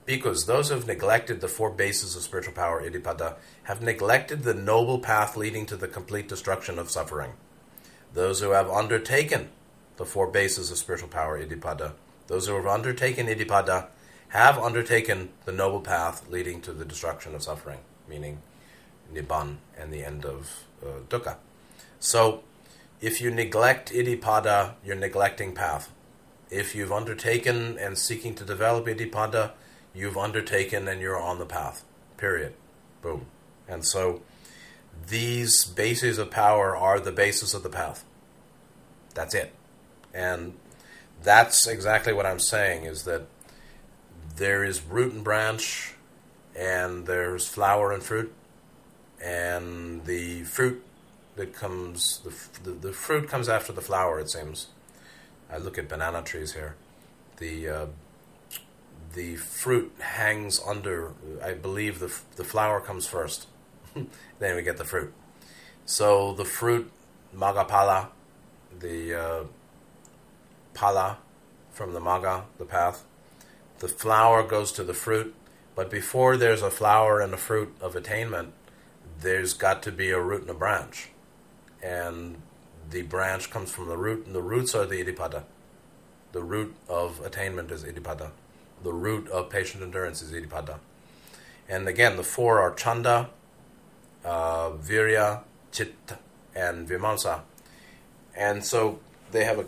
Because those who have neglected the four bases of spiritual power, iddhipada, have neglected the noble path leading to the complete destruction of suffering. Those who have undertaken the four bases of spiritual power, iddhipada, those who have undertaken iddhipada, have undertaken the noble path leading to the destruction of suffering meaning Nibbana and the end of uh, dukkha. So, if you neglect iddhipada, you're neglecting path. If you've undertaken and seeking to develop iddhipada, you've undertaken and you're on the path. Period. Boom. And so, these bases of power are the basis of the path. That's it. And that's exactly what I'm saying is that there is root and branch and there's flower and fruit, and the fruit that comes the, the, the fruit comes after the flower. It seems. I look at banana trees here. The uh, the fruit hangs under. I believe the the flower comes first. then we get the fruit. So the fruit, maggaphala, the uh, phala from the magga, the path. The flower goes to the fruit, but before there's a flower and a fruit of attainment, there's got to be a root and a branch. And the branch comes from the root, and the roots are the iddhipada. The root of attainment is iddhipada. The root of patient endurance is iddhipada. And again, the four are chanda, uh, virya, chitta, and vimamsa. And so they have a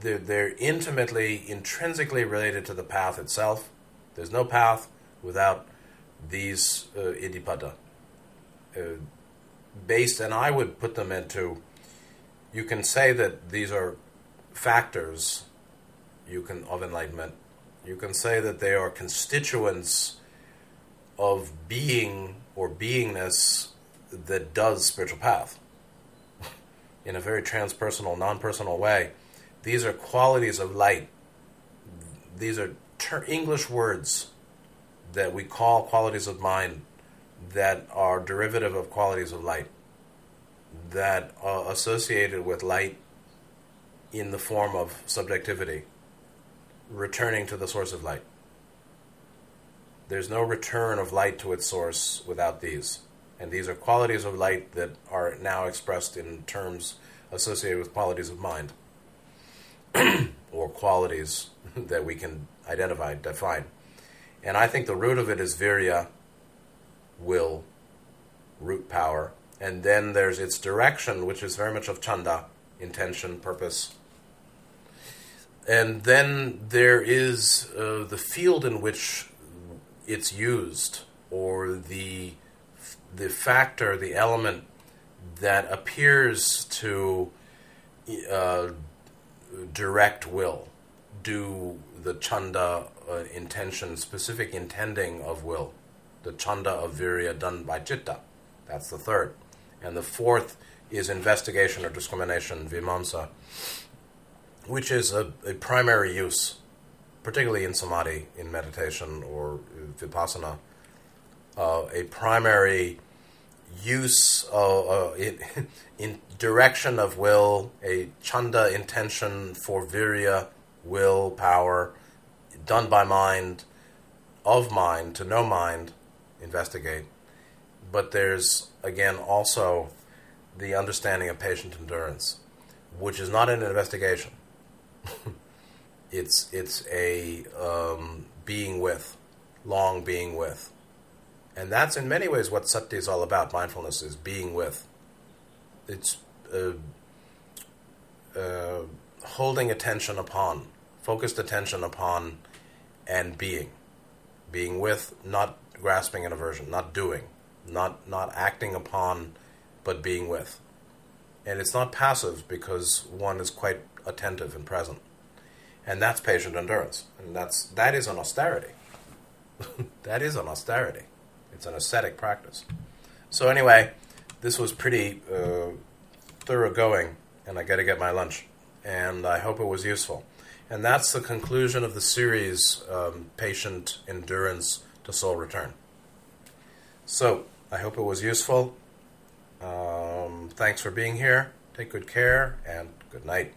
they're, they're intimately, intrinsically related to the path itself there's no path without these uh, iddhipada. Uh, based, and I would put them into, you can say that these are factors you can of enlightenment. You can say that they are constituents of being or beingness that does spiritual path in a very transpersonal, non-personal way. These are qualities of light. These are ter- English words that we call qualities of mind that are derivative of qualities of light, that are associated with light in the form of subjectivity, returning to the source of light. There's no return of light to its source without these. And these are qualities of light that are now expressed in terms associated with qualities of mind, or qualities that we can identify, define. And I think the root of it is virya, will, root power. And then there's its direction, which is very much of chanda, intention, purpose. And then there is uh, the field in which it's used, or the the factor, the element that appears to uh, direct will, do the chanda uh, intention, specific intending of will, the chanda of virya done by chitta. That's the third. And the fourth is investigation or discrimination, vimamsa, which is a, a primary use, particularly in samadhi, in meditation or vipassana, uh, a primary use uh, uh, in, in direction of will, a chanda intention for virya, will, power, done by mind, of mind, to no mind, investigate. But there's, again, also the understanding of patient endurance, which is not an investigation. it's it's a um, being with, long being with. And that's in many ways what sati is all about. Mindfulness is being with. It's uh, uh, holding attention upon, focused attention upon, and being. Being with, not grasping an aversion, not doing, not not acting upon, but being with. And it's not passive because one is quite attentive and present. And that's patient endurance. And that's that is an austerity. that is an austerity. It's an ascetic practice. So anyway, this was pretty uh, thoroughgoing, and I got to get my lunch. And I hope it was useful. And that's the conclusion of the series, um, Patient Endurance to Soul Return. So I hope it was useful. Um, thanks for being here. Take good care, and good night.